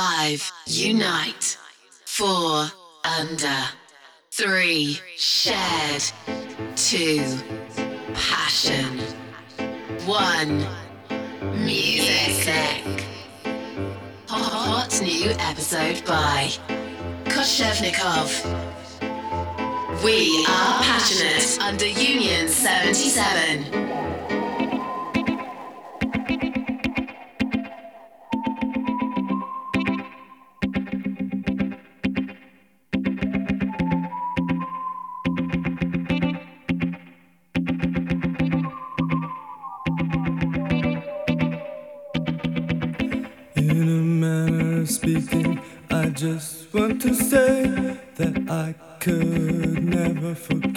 Five, unite. Four, under. Three, shared. Two, passion. One, music. Hot new episode by Koshevnikov. We are passionate under Union 77. for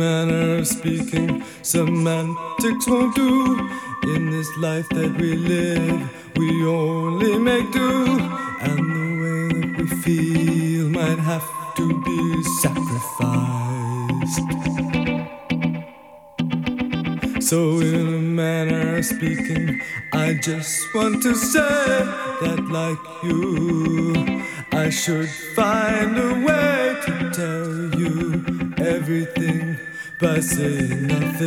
manner of speaking. Semantics won't do in this life that we live. We only make do, and the way that we feel might have to be sacrificed. So, in a manner of speaking, I just want to say that, like you, I should find a way to tell you everything by saying nothing.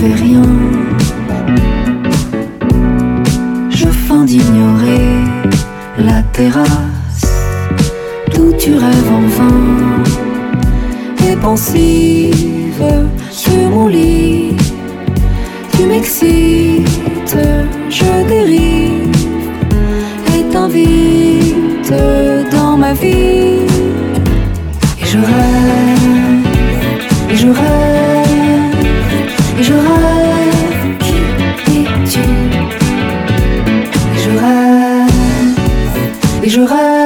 fais rien. Je feins d'ignorer la terrasse d'où tu rêves en vain. Et pensive sur mon lit, tu m'excites, je dérive et t'invite dans ma vie. Et je rêve, et je rêve. je rêve.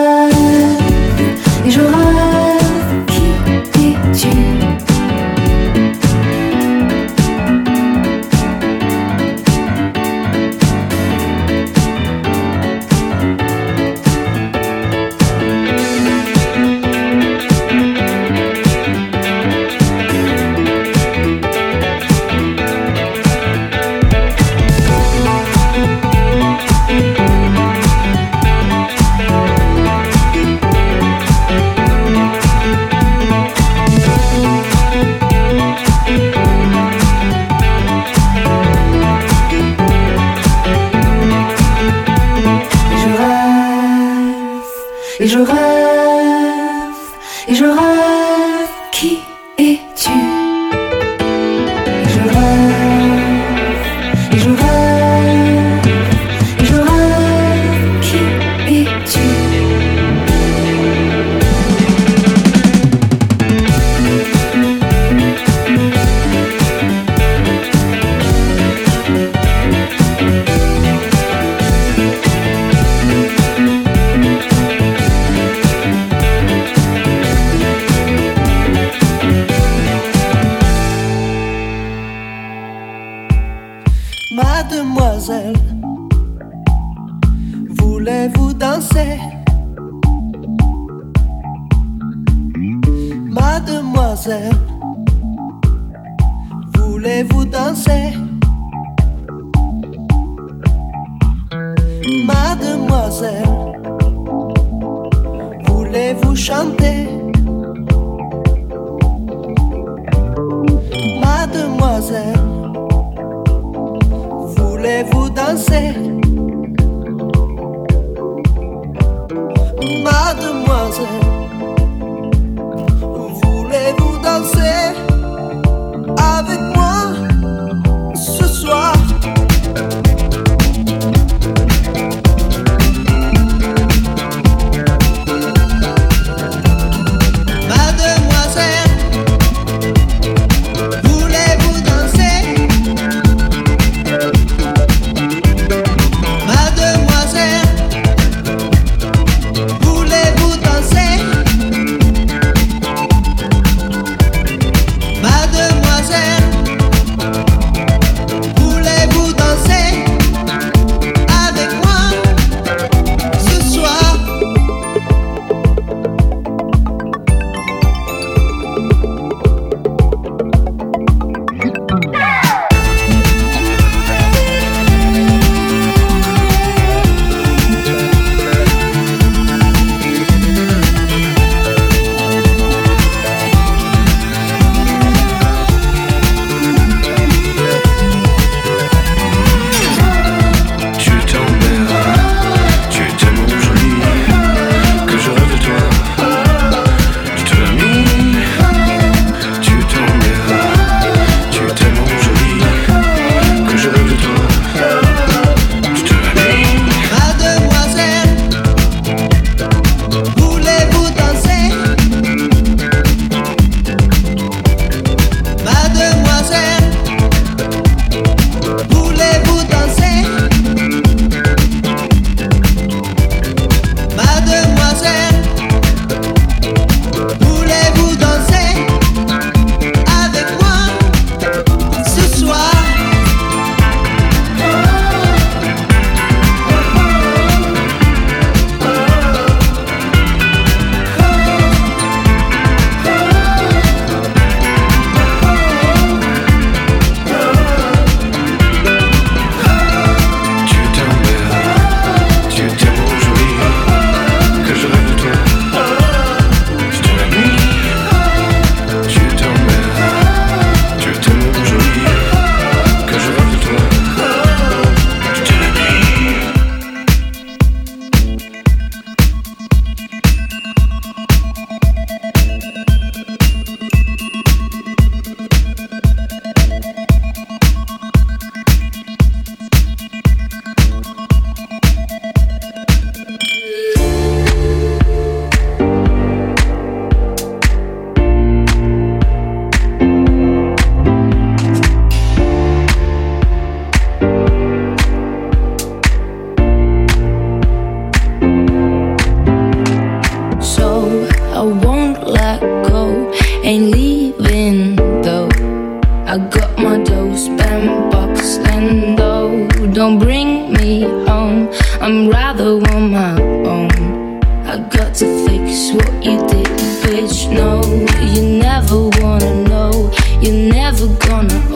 mademoiselle, voulez-vous danser? Mademoiselle, voulez-vous danser? Mademoiselle, voulez-vous chanter? Mademoiselle. Vous danser? Mademoiselle. I'm rather on my own. I got to fix what you did, bitch. No, you never wanna know. You're never gonna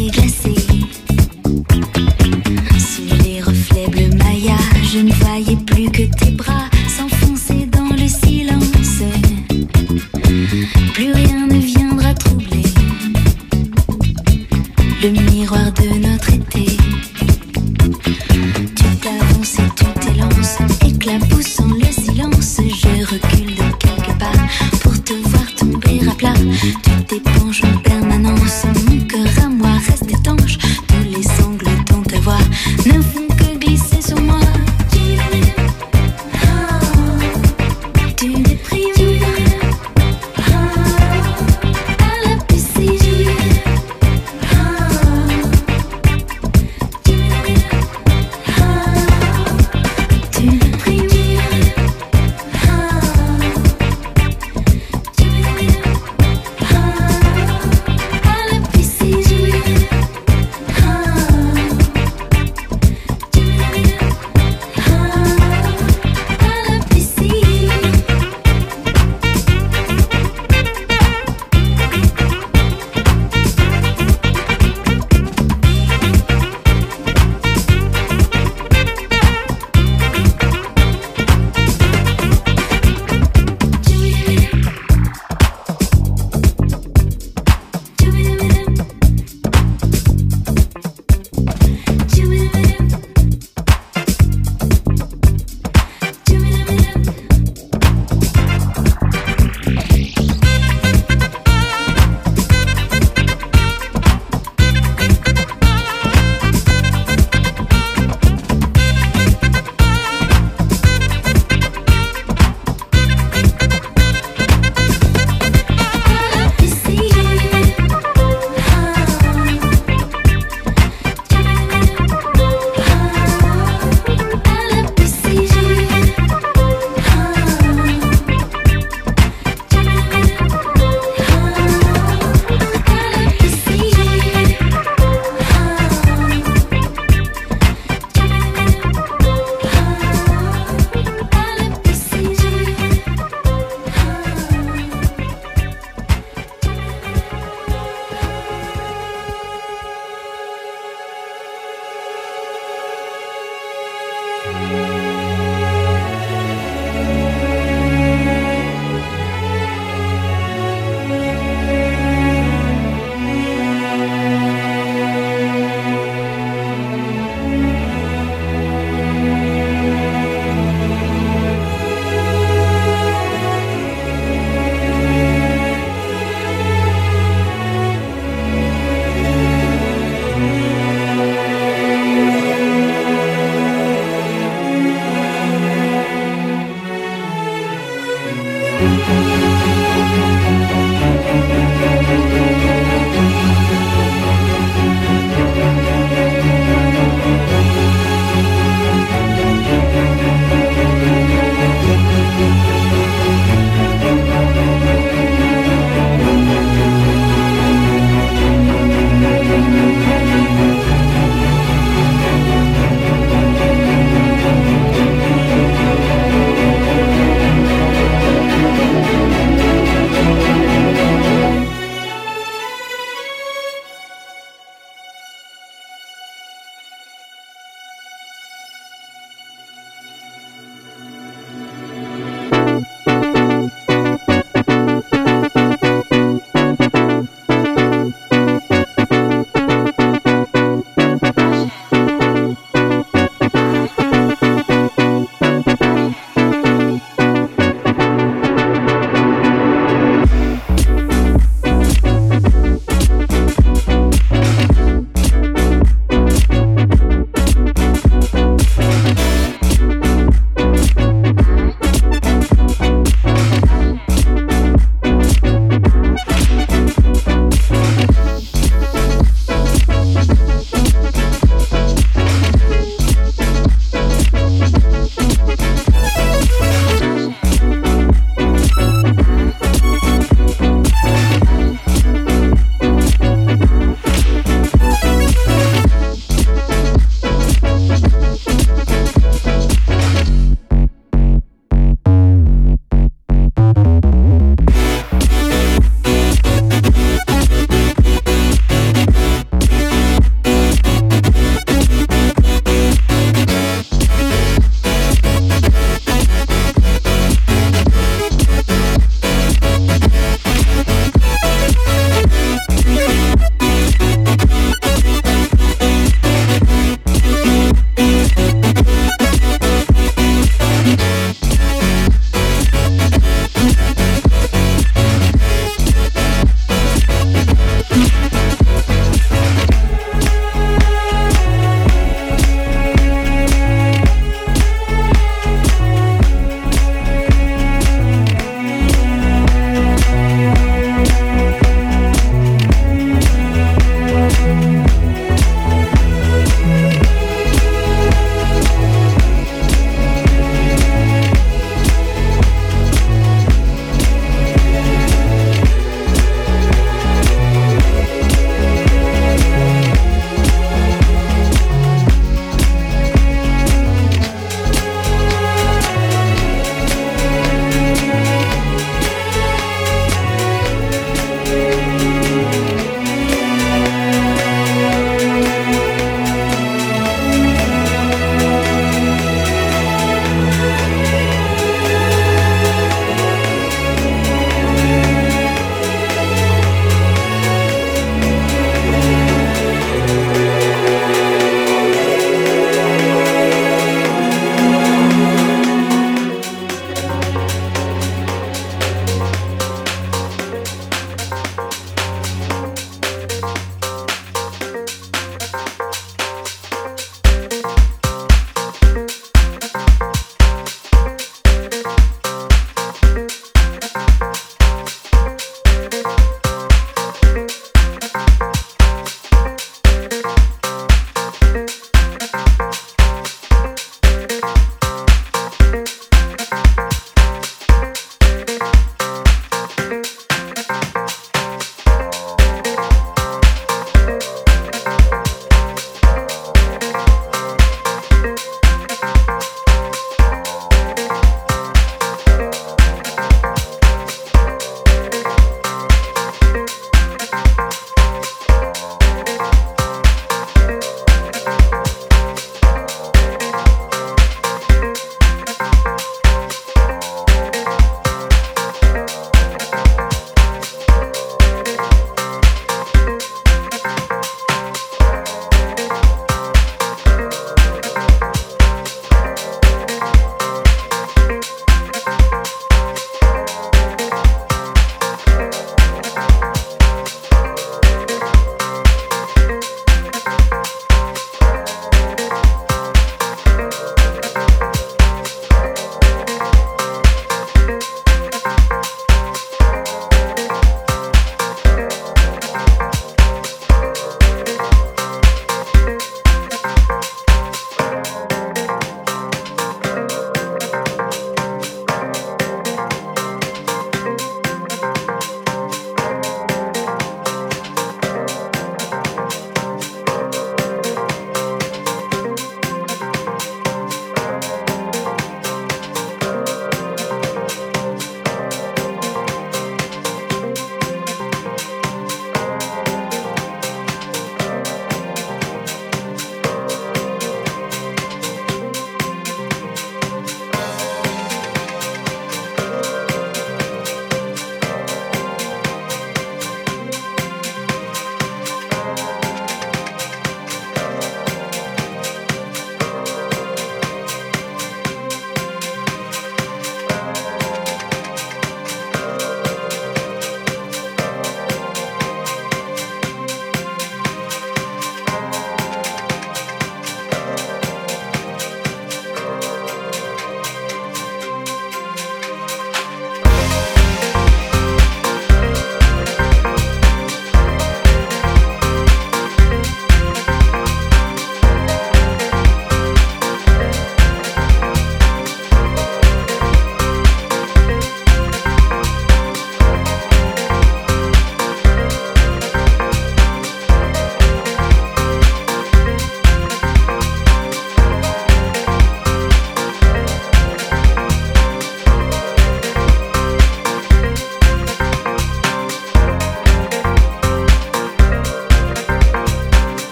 Tu t'éponges en permanence, mon cœur à